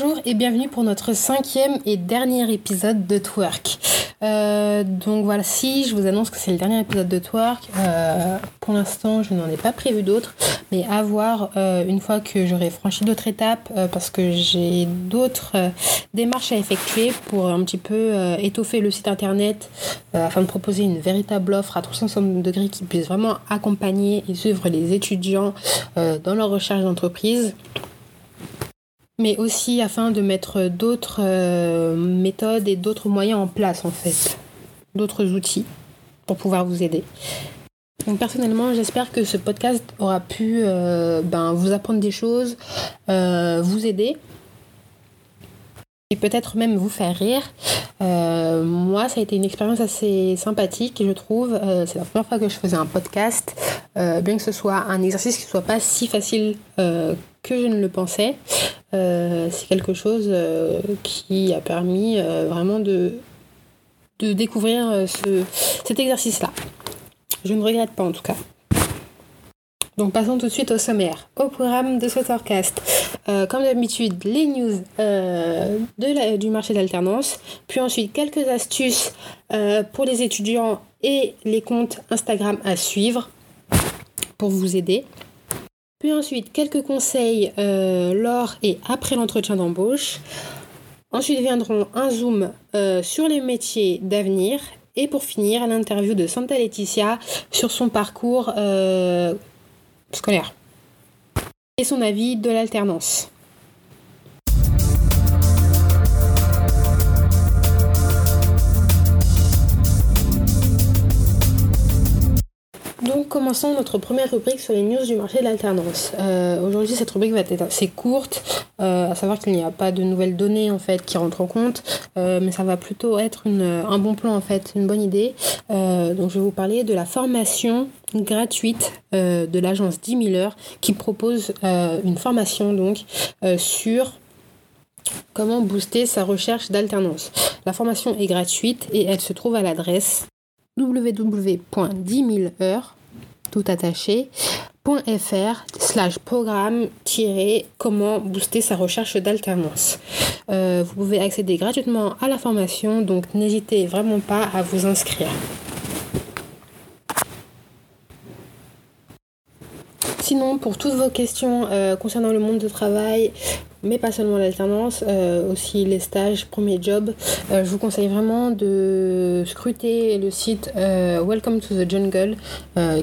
Bonjour et bienvenue pour notre cinquième et dernier épisode de Twerk. Euh, donc voilà, si je vous annonce que c'est le dernier épisode de Twerk, euh, pour l'instant je n'en ai pas prévu d'autres, mais à voir euh, une fois que j'aurai franchi d'autres étapes, parce que j'ai d'autres démarches à effectuer pour un petit peu étoffer le site internet afin de proposer une véritable offre à 360 degrés qui puisse vraiment accompagner et suivre les étudiants dans leur recherche d'entreprise mais aussi afin de mettre d'autres euh, méthodes et d'autres moyens en place en fait, d'autres outils pour pouvoir vous aider. Donc personnellement, j'espère que ce podcast aura pu euh, ben, vous apprendre des choses, euh, vous aider et peut-être même vous faire rire. moi, ça a été une expérience assez sympathique, je trouve. c'est la première fois que je faisais un podcast, bien que ce soit un exercice qui ne soit pas si facile que je ne le pensais. Euh, c'est quelque chose euh, qui a permis euh, vraiment de, découvrir ce, cet exercice-là. Je ne regrette pas en tout cas. Donc passons tout de suite au sommaire, au programme de ce forecast. comme d'habitude, les news du marché d'alternance, puis ensuite quelques astuces pour les étudiants et les comptes Instagram à suivre pour vous aider. Puis ensuite, quelques conseils euh, lors et après l'entretien d'embauche. Ensuite viendront un zoom euh, sur les métiers d'avenir. Et pour finir, l'interview de Santa Laetitia sur son parcours euh, scolaire et son avis de l'alternance. Donc commençons notre première rubrique sur les news du marché de l'alternance. Euh, aujourd'hui cette rubrique va être assez courte, euh, à savoir qu'il n'y a pas de nouvelles données en fait qui rentrent en compte, euh, mais ça va plutôt être un bon plan en fait, une bonne idée. donc je vais vous parler de la formation gratuite de l'agence 10 Miller qui propose une formation donc sur comment booster sa recherche d'alternance. La formation est gratuite et elle se trouve à l'adresse www.10000heures tout attaché .fr slash programme comment booster sa recherche d'alternance. Euh, vous pouvez accéder gratuitement à la formation, donc n'hésitez vraiment pas à vous inscrire. Sinon, pour toutes vos questions euh, concernant le monde du travail, mais pas seulement l'alternance, euh, aussi les stages, premiers jobs. Euh, je vous conseille vraiment de scruter le site euh, Welcome to the Jungle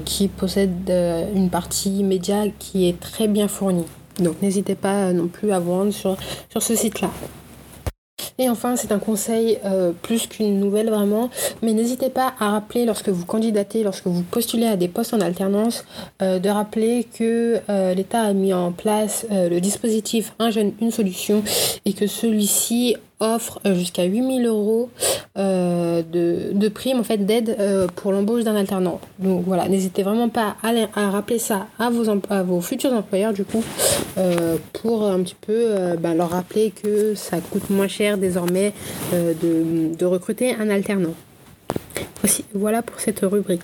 qui possède une partie média qui est très bien fournie. Donc n'hésitez pas non plus à vous rendre sur, sur ce site-là. Et enfin, c'est un conseil euh, plus qu'une nouvelle vraiment, mais n'hésitez pas à rappeler lorsque vous candidatez, lorsque vous postulez à des postes en alternance, euh, de rappeler que euh, l'État a mis en place le dispositif Un jeune, une solution et que celui-ci offre euh, jusqu'à 8000 euros euh, de, de prime en fait d'aide euh, pour l'embauche d'un alternant. Donc voilà, n'hésitez vraiment pas à, à, rappeler ça à vos, à vos futurs employeurs du coup pour un petit peu bah, leur rappeler que ça coûte moins cher désormais de, de recruter un alternant. Aussi, voilà pour cette rubrique.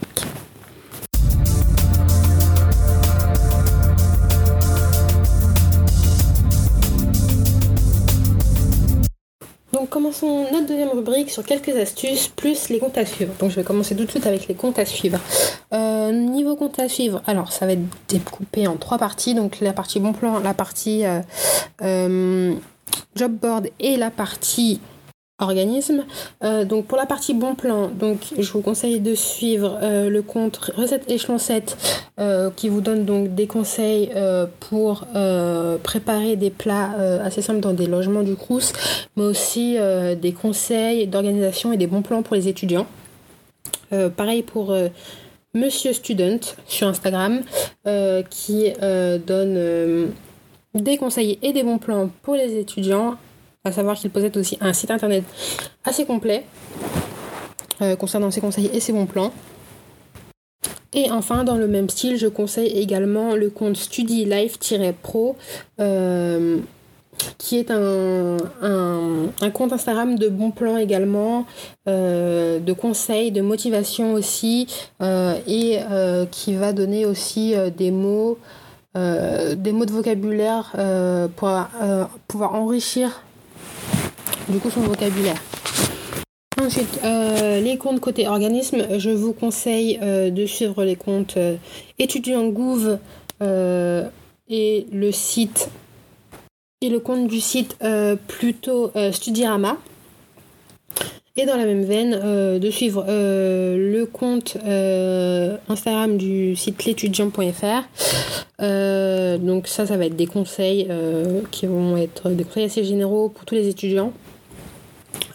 Commençons notre deuxième rubrique sur quelques astuces plus les comptes à suivre. Donc je vais commencer tout de suite avec les comptes à suivre. Euh, niveau comptes à suivre, alors ça va être découpé en trois parties. Donc la partie bon plan, la partie euh, euh, job board et la partie organisme. Euh, donc pour la partie bon plan, donc je vous conseille de suivre euh, le compte recette échelon 7 euh, qui vous donne donc des conseils pour préparer des plats assez simples dans des logements du Crous, mais aussi des conseils d'organisation et des bons plans pour les étudiants. pareil pour Monsieur Student sur Instagram qui donne des conseils et des bons plans pour les étudiants à savoir qu'il possède aussi un site internet assez complet euh, concernant ses conseils et ses bons plans. Et enfin, dans le même style, je conseille également le compte Study Life-Pro, euh, qui est un, compte Instagram de bons plans également, euh, de conseils, de motivation aussi, et qui va donner aussi des mots des mots de vocabulaire pour pouvoir enrichir du coup son vocabulaire. Ensuite, les comptes côté organisme, je vous conseille de suivre les comptes étudiants Gouv et le site et le compte du site plutôt Studirama. Et dans la même veine, euh, de suivre euh, le compte euh, Instagram du site l'étudiant.fr. donc ça, ça va être des conseils qui vont être des conseils assez généraux pour tous les étudiants.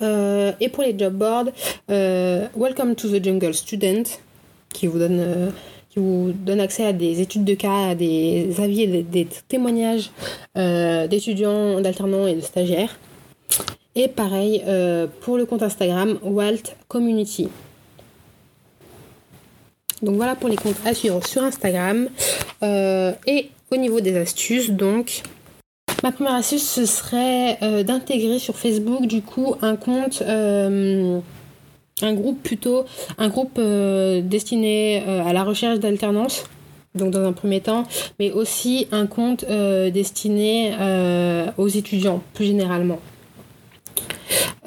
Et pour les job boards, Welcome to the Jungle Student, qui vous donne qui vous donne accès à des études de cas, à des avis et des témoignages d'étudiants, d'alternants et de stagiaires. Et pareil euh, pour le compte Instagram Walt Community. Donc voilà pour les comptes à suivre sur Instagram. Euh, et au niveau des astuces, donc ma première astuce ce serait euh, d'intégrer sur Facebook du coup un compte, un groupe plutôt, un groupe destiné à la recherche d'alternance. Donc dans un premier temps, mais aussi un compte destiné aux étudiants plus généralement.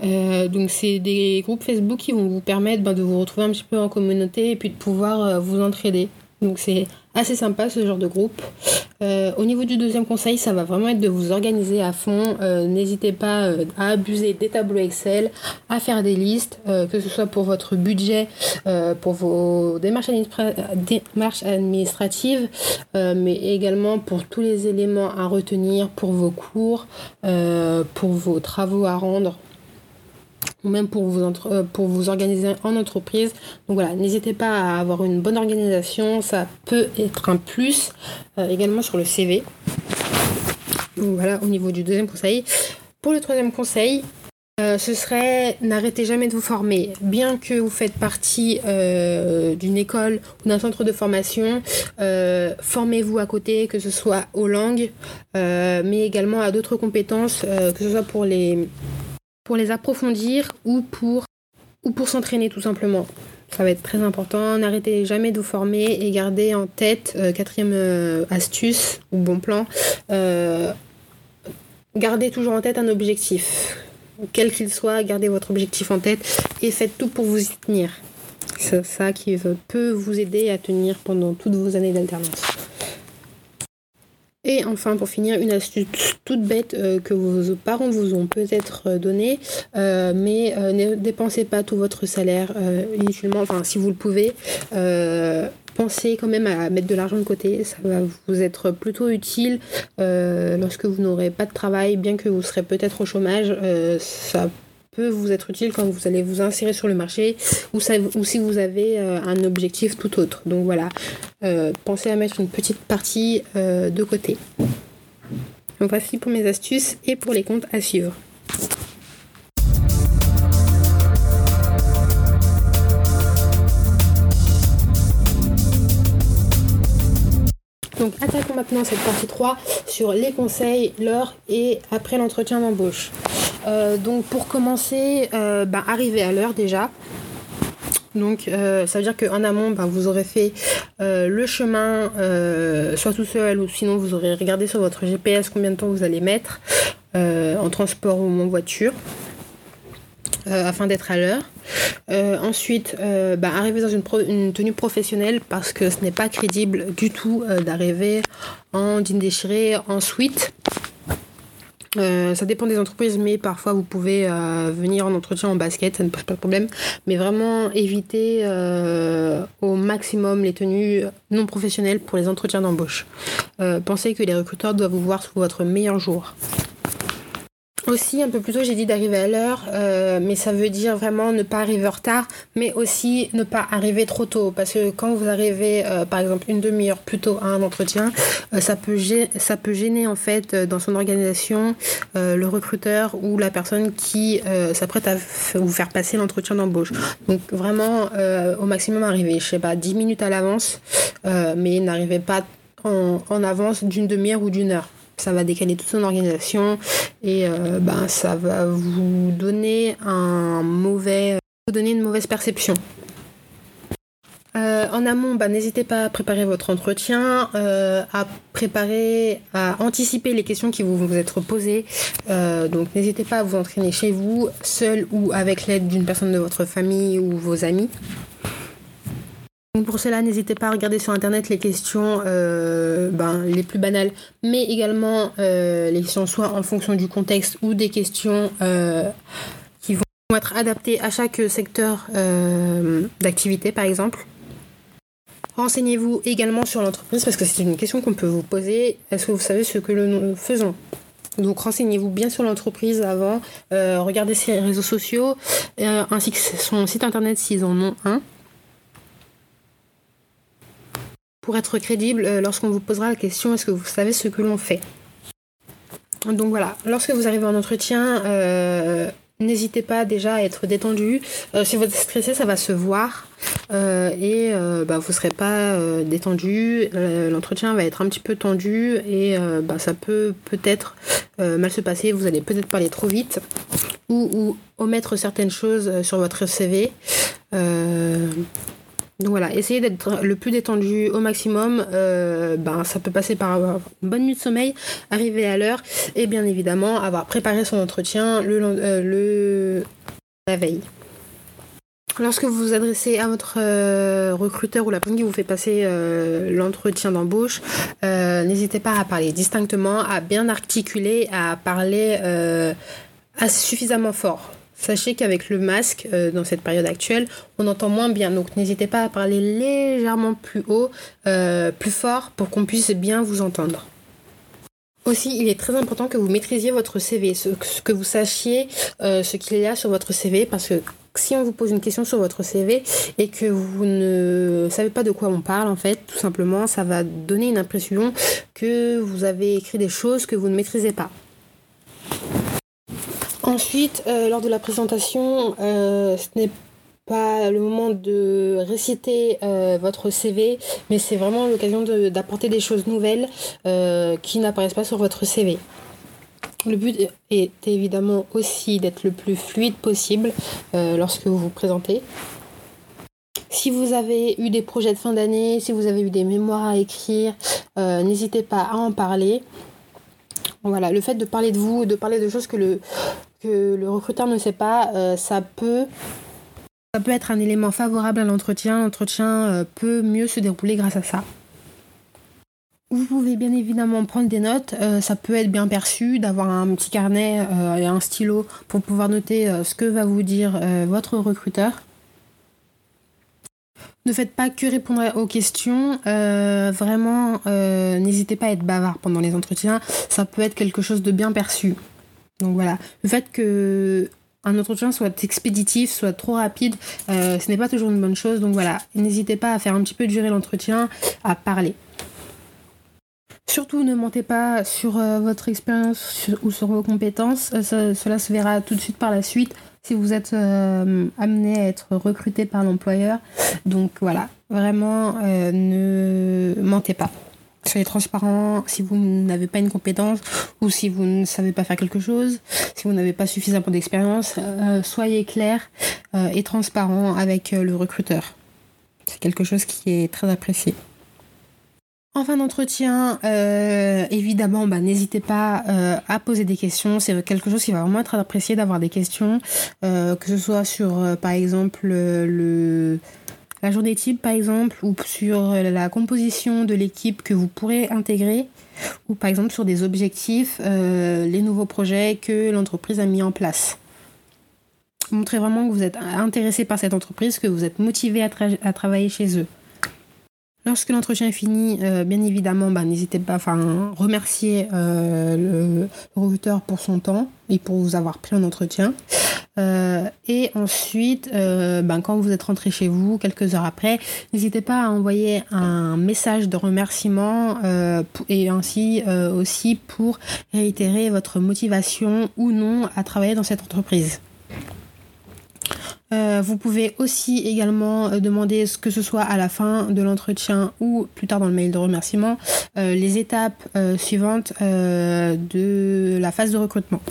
Euh, donc c'est des groupes Facebook qui vont vous permettre ben, de vous retrouver un petit peu en communauté et puis de pouvoir euh, vous entraider. Donc c'est assez sympa ce genre de groupe. Euh, au niveau du deuxième conseil, ça va vraiment être de vous organiser à fond. N'hésitez pas à abuser des tableaux Excel, à faire des listes, que ce soit pour votre budget, pour vos démarches administratives, mais également pour tous les éléments à retenir pour vos cours, pour vos travaux à rendre ou même pour vous, euh, pour vous organiser en entreprise. Donc voilà, n'hésitez pas à avoir une bonne organisation, ça peut être un plus euh, également sur le CV. Voilà, au niveau du deuxième conseil. Pour le troisième conseil, euh, ce serait n'arrêtez jamais de vous former. Bien que vous faites partie d'une école ou d'un centre de formation, formez-vous à côté, que ce soit aux langues, mais également à d'autres compétences, que ce soit pour les les approfondir ou pour, ou pour s'entraîner tout simplement. Ça va être très important. N'arrêtez jamais de vous former et gardez en tête, euh, quatrième euh, astuce ou bon plan, euh, gardez toujours en tête un objectif. Quel qu'il soit, gardez votre objectif en tête et faites tout pour vous y tenir. C'est ça qui peut vous aider à tenir pendant toutes vos années d'alternance. Et enfin, pour finir, une astuce toute bête euh, que vos parents vous ont peut-être euh, donnée, euh, mais ne dépensez pas tout votre salaire inutilement, enfin si vous le pouvez. Pensez quand même à mettre de l'argent de côté, ça va vous être plutôt utile lorsque vous n'aurez pas de travail, bien que vous serez peut-être au chômage, ça peut vous être utile quand vous allez vous insérer sur le marché ou, si vous avez euh, un objectif tout autre. Donc voilà, euh, pensez à mettre une petite partie euh, de côté. Donc voici pour mes astuces et pour les comptes à suivre. Donc attaquons maintenant cette partie 3 sur les conseils, l'heure et après l'entretien d'embauche. Euh, donc pour commencer, euh, bah, arriver à l'heure déjà. Donc euh, ça veut dire qu'en amont, bah, vous aurez fait le chemin, soit tout seul ou sinon vous aurez regardé sur votre GPS combien de temps vous allez mettre en transport ou en voiture. afin d'être à l'heure. ensuite, bah, arriver dans une, tenue professionnelle parce que ce n'est pas crédible du tout d'arriver en jean déchiré, en suite. Euh, ça dépend des entreprises, mais parfois vous pouvez euh, venir en entretien en basket, ça ne pose pas de problème. Mais vraiment éviter euh, au maximum les tenues non professionnelles pour les entretiens d'embauche. pensez que les recruteurs doivent vous voir sous votre meilleur jour. Aussi, un peu plus tôt, j'ai dit d'arriver à l'heure, euh, mais ça veut dire vraiment ne pas arriver en retard, mais aussi ne pas arriver trop tôt. Parce que quand vous arrivez, euh, par exemple, une demi-heure plus tôt à un entretien, euh, ça, peut gêner, ça peut gêner, en fait, dans son organisation, le recruteur ou la personne qui s'apprête à vous faire passer l'entretien d'embauche. Donc, vraiment, au maximum, arriver, je sais pas, 10 minutes à l'avance, mais n'arrivez pas en avance d'une demi-heure ou d'une heure ça va décaler toute son organisation et euh, ben, ça va vous donner un mauvais, vous donner une mauvaise perception. Euh, en amont, bah, n'hésitez pas à préparer votre entretien, à préparer, à anticiper les questions qui vont vous être posées. donc n'hésitez pas à vous entraîner chez vous, seul ou avec l'aide d'une personne de votre famille ou vos amis. Pour cela, n'hésitez pas à regarder sur internet les questions euh, ben, les plus banales, mais également euh, les questions soit en fonction du contexte ou des questions euh, qui vont être adaptées à chaque secteur d'activité, par exemple. Renseignez-vous également sur l'entreprise parce que c'est une question qu'on peut vous poser. Est-ce que vous savez ce que nous faisons? Donc renseignez-vous bien sur l'entreprise avant, regardez ses réseaux sociaux ainsi que son site internet s'ils en ont un pour être crédible euh, lorsqu'on vous posera la question est-ce que vous savez ce que l'on fait? Donc voilà, lorsque vous arrivez en entretien, euh, n'hésitez pas déjà à être détendu. Euh, si vous êtes stressé, ça va se voir et bah, vous ne serez pas détendu. L'entretien va être un petit peu tendu et bah, ça peut peut-être mal se passer. Vous allez peut-être parler trop vite ou, ou, omettre certaines choses sur votre CV. Donc voilà, essayez d'être le plus détendu au maximum. Euh, ben, ça peut passer par avoir une bonne nuit de sommeil, arriver à l'heure et bien évidemment avoir préparé son entretien le, euh, la veille. Lorsque vous vous adressez à votre euh, recruteur ou la personne qui vous fait passer l'entretien d'embauche, n'hésitez pas à parler distinctement, à bien articuler, à parler suffisamment fort. Sachez qu'avec le masque, euh, dans cette période actuelle, on entend moins bien. Donc n'hésitez pas à parler légèrement plus haut, euh, plus fort, pour qu'on puisse bien vous entendre. Aussi, il est très important que vous maîtrisiez votre CV, ce, que vous sachiez euh, ce qu'il y a sur votre CV, parce que si on vous pose une question sur votre CV et que vous ne savez pas de quoi on parle, en fait, tout simplement, ça va donner une impression que vous avez écrit des choses que vous ne maîtrisez pas. Ensuite, euh, lors de la présentation, euh, ce n'est pas le moment de réciter euh, votre CV, mais c'est vraiment l'occasion d'apporter des choses nouvelles qui n'apparaissent pas sur votre CV. Le but est évidemment aussi d'être le plus fluide possible lorsque vous vous présentez. Si vous avez eu des projets de fin d'année, si vous avez eu des mémoires à écrire, n'hésitez pas à en parler. Voilà, le fait de parler de vous, de parler de choses que le, que le recruteur ne sait pas, euh, ça peut ça peut être un élément favorable à l'entretien. L'entretien euh, peut mieux se dérouler grâce à ça. Vous pouvez bien évidemment prendre des notes. Euh, ça peut être bien perçu d'avoir un petit carnet et un stylo pour pouvoir noter ce que va vous dire votre recruteur. Ne faites pas que répondre aux questions. vraiment, n'hésitez pas à être bavard pendant les entretiens. Ça peut être quelque chose de bien perçu. Donc voilà, le fait que un entretien soit expéditif, soit trop rapide, euh, ce n'est pas toujours une bonne chose. Donc voilà, n'hésitez pas à faire un petit peu durer l'entretien, à parler. Surtout ne mentez pas sur euh, votre expérience ou sur vos compétences. Euh, cela se verra tout de suite par la suite si vous êtes amené à être recruté par l'employeur. Donc voilà, vraiment ne mentez pas. Soyez transparent si vous n'avez pas une compétence ou si vous ne savez pas faire quelque chose, si vous n'avez pas suffisamment d'expérience, euh, soyez clair euh, et transparent avec euh, le recruteur. C'est quelque chose qui est très apprécié. En fin d'entretien, évidemment, bah, n'hésitez pas à poser des questions. C'est quelque chose qui va vraiment être apprécié d'avoir des questions, que ce soit sur, par exemple, le la journée type par exemple, ou sur la composition de l'équipe que vous pourrez intégrer, ou par exemple sur des objectifs, euh, les nouveaux projets que l'entreprise a mis en place. Montrez vraiment que vous êtes intéressé par cette entreprise, que vous êtes motivé à, travailler chez eux. Lorsque l'entretien est fini, euh, bien évidemment, bah, n'hésitez pas à remercier euh, le recruteur pour son temps et pour vous avoir pris en entretien. Euh, et ensuite, ben, quand vous êtes rentré chez vous, quelques heures après, n'hésitez pas à envoyer un message de remerciement et ainsi aussi pour réitérer votre motivation ou non à travailler dans cette entreprise. Vous pouvez aussi également demander que ce soit à la fin de l'entretien ou plus tard dans le mail de remerciement les étapes suivantes de la phase de recrutement.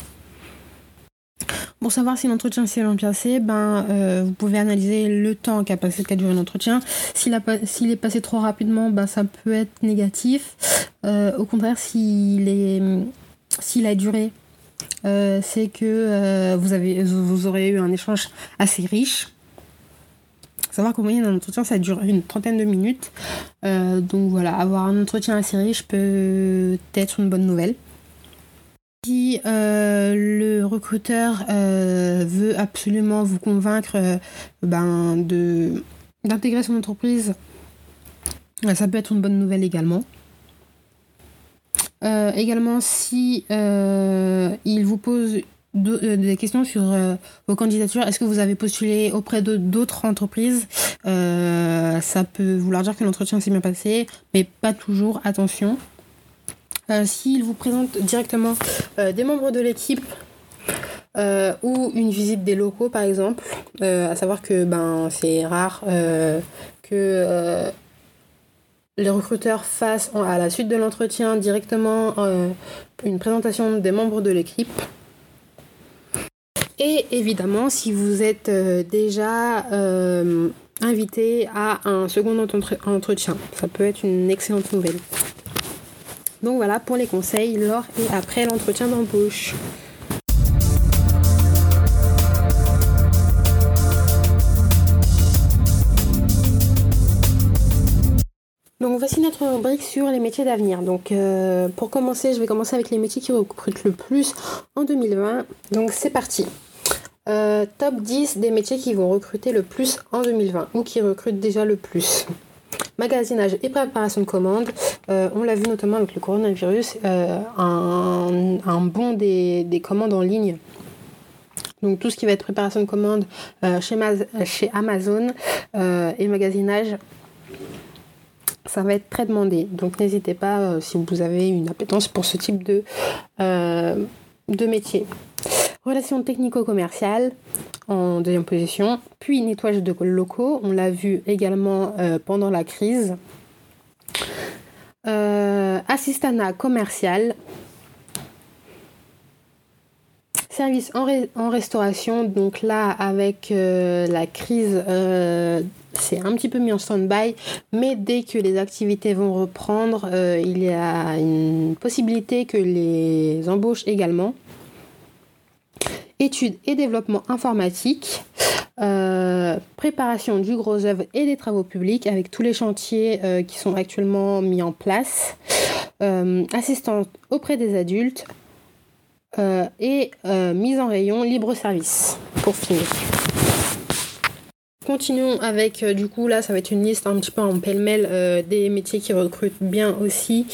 Pour savoir si l'entretien s'est bien passé, ben, euh, vous pouvez analyser le temps qu'a passé qu'a duré l'entretien. S'il, est passé trop rapidement, ben, ça peut être négatif. Euh, au contraire, est, s'il a duré, euh, c'est que vous, avez, vous aurez eu un échange assez riche. savoir qu'au moyen d'un entretien, ça dure une trentaine de minutes. donc voilà, avoir un entretien assez riche peut être une bonne nouvelle. Si euh, le recruteur euh, veut absolument vous convaincre euh, ben, d'intégrer son entreprise, ça peut être une bonne nouvelle également. Également, si il vous pose des questions sur vos candidatures, est-ce que vous avez postulé auprès d'autres entreprises? Ça peut vouloir dire que l'entretien s'est bien passé, mais pas toujours, attention. Euh, s'il vous présente directement euh, des membres de l'équipe euh, ou une visite des locaux par exemple, à savoir que ben, c'est rare que les recruteurs fassent à la suite de l'entretien directement une présentation des membres de l'équipe. Et évidemment, si vous êtes déjà invité à un second entretien, ça peut être une excellente nouvelle. Donc voilà pour les conseils lors et après l'entretien d'embauche. Rubrique sur les métiers d'avenir. Donc euh, pour commencer, je vais commencer avec les métiers qui recrutent le plus en 2020. Donc c'est parti. Euh, top 10 des métiers qui vont recruter le plus en 2020 ou qui recrutent déjà le plus magasinage et préparation de commandes. Euh, on l'a vu notamment avec le coronavirus, un, un, bond des, commandes en ligne. Donc tout ce qui va être préparation de commandes euh, chez, chez, Amazon et magasinage, ça va être très demandé. Donc n'hésitez pas si vous avez une appétence pour ce type de, de métier. Relations technico-commerciales en deuxième position, puis nettoyage de locaux, on l'a vu également euh, pendant la crise. Euh, assistanat commercial, service en, restauration, donc là avec euh, la crise, c'est un petit peu mis en stand-by, mais dès que les activités vont reprendre, il y a une possibilité que les embauches également. Études et développement informatique, euh, préparation du gros œuvre et des travaux publics avec tous les chantiers euh, qui sont actuellement mis en place, euh, assistante auprès des adultes et mise en rayon libre service pour finir. Continuons avec, du coup, là, ça va être une liste un petit peu en pêle-mêle des métiers qui recrutent bien aussi,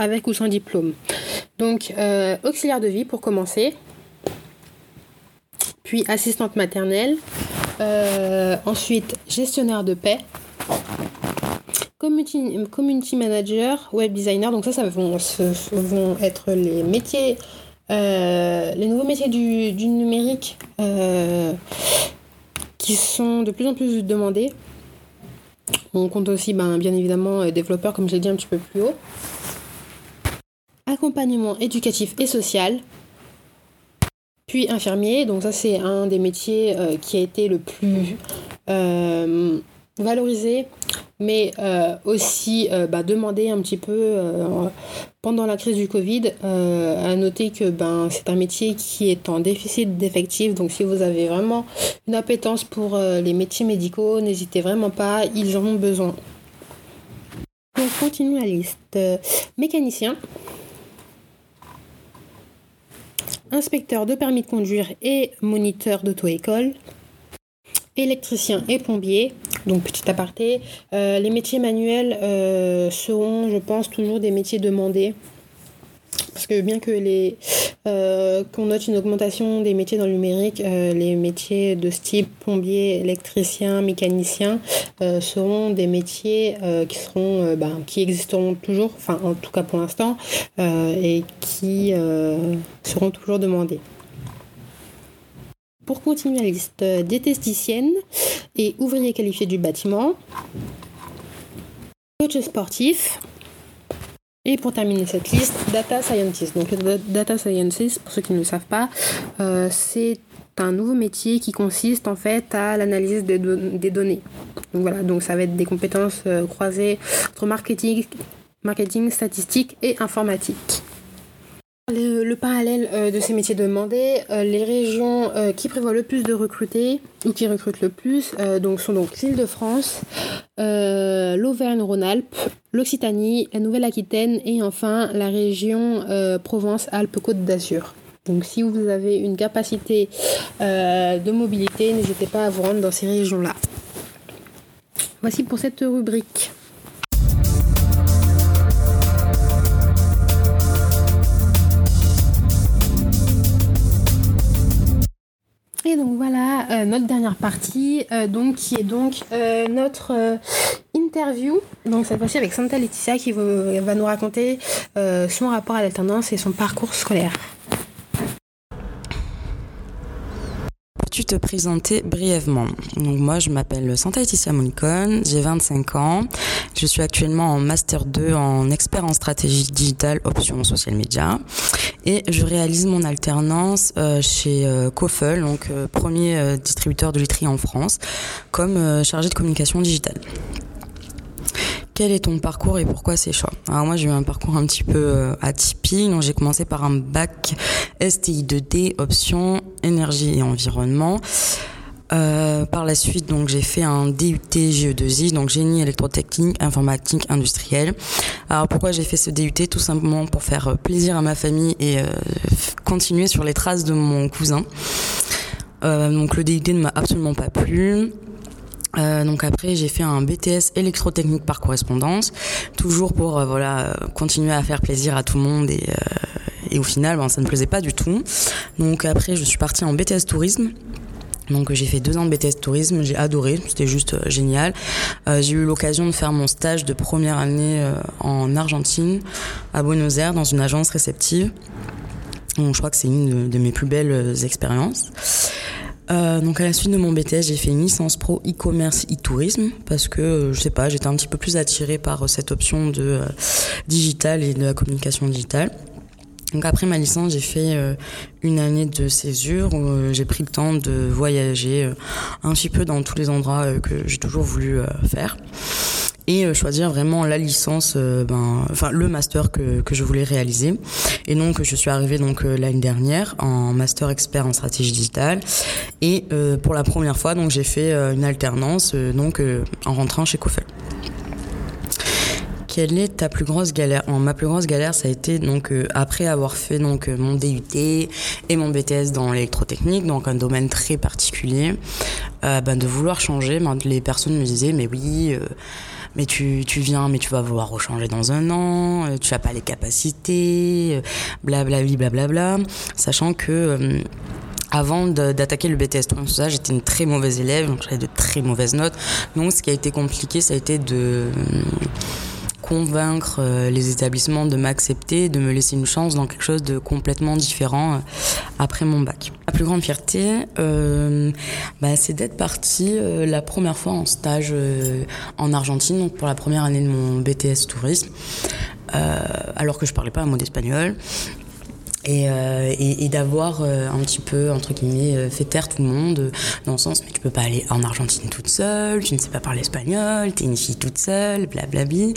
avec ou sans diplôme. Donc, euh, auxiliaire de vie pour commencer, puis assistante maternelle, euh, ensuite gestionnaire de paix, community, manager, web designer. Donc ça, ça vont, vont être les métiers, euh, les nouveaux métiers du, numérique qui sont de plus en plus demandés. On compte aussi, ben, bien évidemment, développeurs, comme j'ai dit un petit peu plus haut accompagnement éducatif et social, puis infirmier. Donc ça c'est un des métiers euh, qui a été le plus euh, valorisé, mais euh, aussi bah, demandé un petit peu pendant la crise du Covid. à noter que ben, c'est un métier qui est en déficit d'effectifs, donc si vous avez vraiment une appétence pour les métiers médicaux, n'hésitez vraiment pas, ils en ont besoin. On continue la liste. Mécanicien inspecteur de permis de conduire et moniteur d'auto-école, électricien et plombier. Donc petit aparté, euh, les métiers manuels euh, seront, je pense, toujours des métiers demandés. Parce que bien que les euh, qu'on note une augmentation des métiers dans le numérique, les métiers de ce type plombier, électricien, mécanicien seront des métiers qui ben, qui existeront toujours, enfin en tout cas pour l'instant, et qui seront toujours demandés. Pour continuer la liste, diététicienne et ouvrier qualifié du bâtiment, coach sportif, Et pour terminer cette liste, Data Scientist. Donc, Data Scientist, pour ceux qui ne le savent pas, euh, c'est un nouveau métier qui consiste en fait à l'analyse des, des, données. Donc voilà, donc ça va être des compétences euh, croisées entre marketing, marketing, statistique et informatique. Le, parallèle euh, de ces métiers demandés, euh, les régions euh, qui prévoient le plus de recruter ou qui recrutent le plus donc, sont donc l'Île-de-France, l'Auvergne-Rhône-Alpes, l'Occitanie, la Nouvelle-Aquitaine et enfin la région Provence-Alpes-Côte d'Azur. Donc si vous avez une capacité de mobilité, n'hésitez pas à vous rendre dans ces régions-là. Voici pour cette rubrique. Et donc voilà euh, notre dernière partie, euh, donc qui est donc euh, notre interview. Donc cette fois-ci avec Santa Laetitia qui va nous raconter son rapport à l'alternance et son parcours scolaire. Tu te présenter brièvement? Donc moi je m'appelle Santa Laetitia Monicon, j'ai 25 ans, je suis actuellement en master 2 en expert en stratégie digitale option social media. Et je réalise mon alternance euh, chez euh, Kofel, donc euh, premier distributeur de literie en France, comme chargé de communication digitale quel est ton parcours et pourquoi ces choix? Alors moi j'ai eu un parcours un petit peu atypique, donc j'ai commencé par un bac STI 2D option énergie et environnement. Euh, par la suite, donc j'ai fait un DUT GE2I, donc génie électrotechnique, informatique, industriel. Alors pourquoi j'ai fait ce DUT Tout simplement pour faire euh, plaisir à ma famille et euh, continuer sur les traces de mon cousin. donc le DUT ne m'a absolument pas plu. Donc après j'ai fait un BTS électrotechnique par correspondance, toujours pour voilà continuer à faire plaisir à tout le monde et, et au final ben, ça ne plaisait pas du tout. Donc après je suis partie en BTS tourisme donc j'ai fait deux ans de BTS tourisme, j'ai adoré, c'était juste euh, génial. Euh, j'ai eu l'occasion de faire mon stage de première année euh, en Argentine, à Buenos Aires, dans une agence réceptive. Donc je crois que c'est une de, mes plus belles expériences. Donc à la suite de mon BTS, j'ai fait une licence pro e-commerce e-tourisme parce que je sais pas, j'étais un petit peu plus attirée par cette option de digital et de la communication digitale. Donc après ma licence, j'ai fait euh, une année de césure où euh, j'ai pris le temps de voyager euh, un petit peu dans tous les endroits que j'ai toujours voulu faire et choisir vraiment la licence, ben, enfin le master que, que je voulais réaliser. Et donc je suis arrivée donc l'année dernière en master expert en stratégie digitale et pour la première fois donc j'ai fait une alternance donc en rentrant chez Kofel. Quelle est ta plus grosse galère? Ma plus grosse galère, ça a été donc euh, après avoir fait donc euh, mon DUT et mon BTS dans l'électrotechnique, donc un domaine très particulier, euh, ben, de vouloir changer. Les personnes me disaient mais oui. Mais tu, tu viens, mais tu vas vouloir rechanger dans un an, tu n'as pas les capacités, blablabla, blablabla, sachant que avant d'attaquer le BTS ça, j'étais une très mauvaise élève, donc j'avais de très mauvaises notes. Donc ce qui a été compliqué, ça a été de convaincre euh, les établissements de m'accepter, de me laisser une chance dans quelque chose de complètement différent euh, après mon bac. La plus grande fierté, euh, bah, c'est d'être partie la première fois en stage en Argentine, donc pour la première année de mon BTS tourisme. alors que je parlais pas un mot d'espagnol et, euh, et d'avoir euh, un petit peu entre guillemets euh, fait taire tout le monde dans le sens mais tu peux pas aller en Argentine toute seule tu ne sais pas parler espagnol t'es une fille toute seule blablabli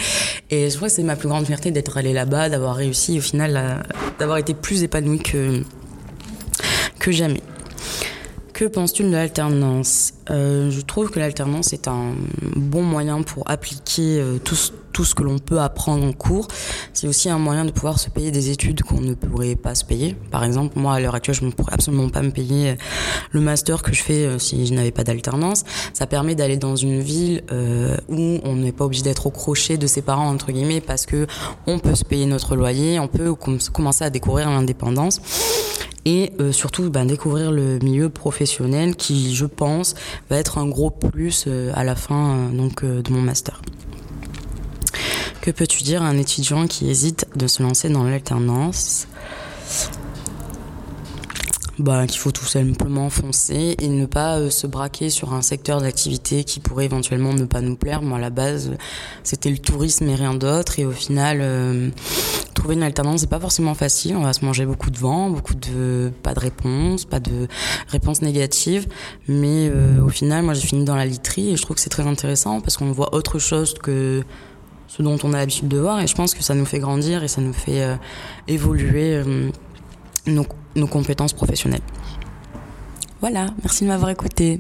et je crois que c'est ma plus grande fierté d'être allée là-bas d'avoir réussi au final d'avoir été plus épanouie que que jamais que penses-tu de l'alternance euh, Je trouve que l'alternance est un bon moyen pour appliquer euh, tout, ce que l'on peut apprendre en cours. C'est aussi un moyen de pouvoir se payer des études qu'on ne pourrait pas se payer. Par exemple, moi à l'heure actuelle, je ne pourrais absolument pas me payer le master que je fais euh, si je n'avais pas d'alternance. Ça permet d'aller dans une ville euh, où on n'est pas obligé d'être au crochet de ses parents entre guillemets parce que on peut se payer notre loyer, on peut commencer à découvrir l'indépendance et euh, surtout ben, découvrir le milieu professionnel qui, je pense, va être un gros plus euh, à la fin euh, donc, de mon master. Que peux-tu dire à un étudiant qui hésite de se lancer dans l'alternance? Bah, qu'il faut tout simplement foncer et ne pas se braquer sur un secteur d'activité qui pourrait éventuellement ne pas nous plaire. Moi, à la base, c'était le tourisme et rien d'autre. Et au final, trouver une alternance, c'est pas forcément facile. On va se manger beaucoup de vent, beaucoup de pas de réponses, pas de réponses négatives. Mais euh, au final, moi, j'ai fini dans la literie et je trouve que c'est très intéressant parce qu'on voit autre chose que ce dont on a l'habitude de voir. Et je pense que ça nous fait grandir et ça nous fait évoluer nos, nos compétences professionnelles. Voilà, merci de m'avoir écouté.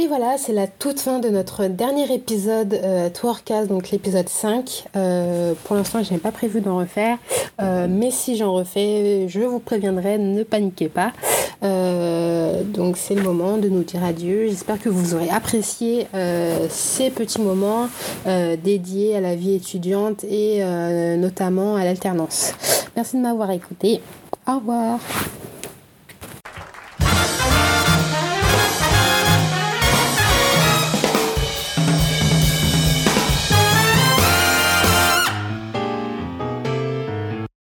Et voilà, c'est la toute fin de notre dernier épisode euh, Twerkcast, donc l'épisode 5. Euh, pour l'instant, je n'ai pas prévu d'en refaire, euh, mais si j'en refais, je vous préviendrai, ne paniquez pas. Euh, donc c'est le moment de nous dire adieu. J'espère que vous aurez apprécié ces petits moments dédiés à la vie étudiante et notamment à l'alternance. Merci de m'avoir écouté. Au revoir.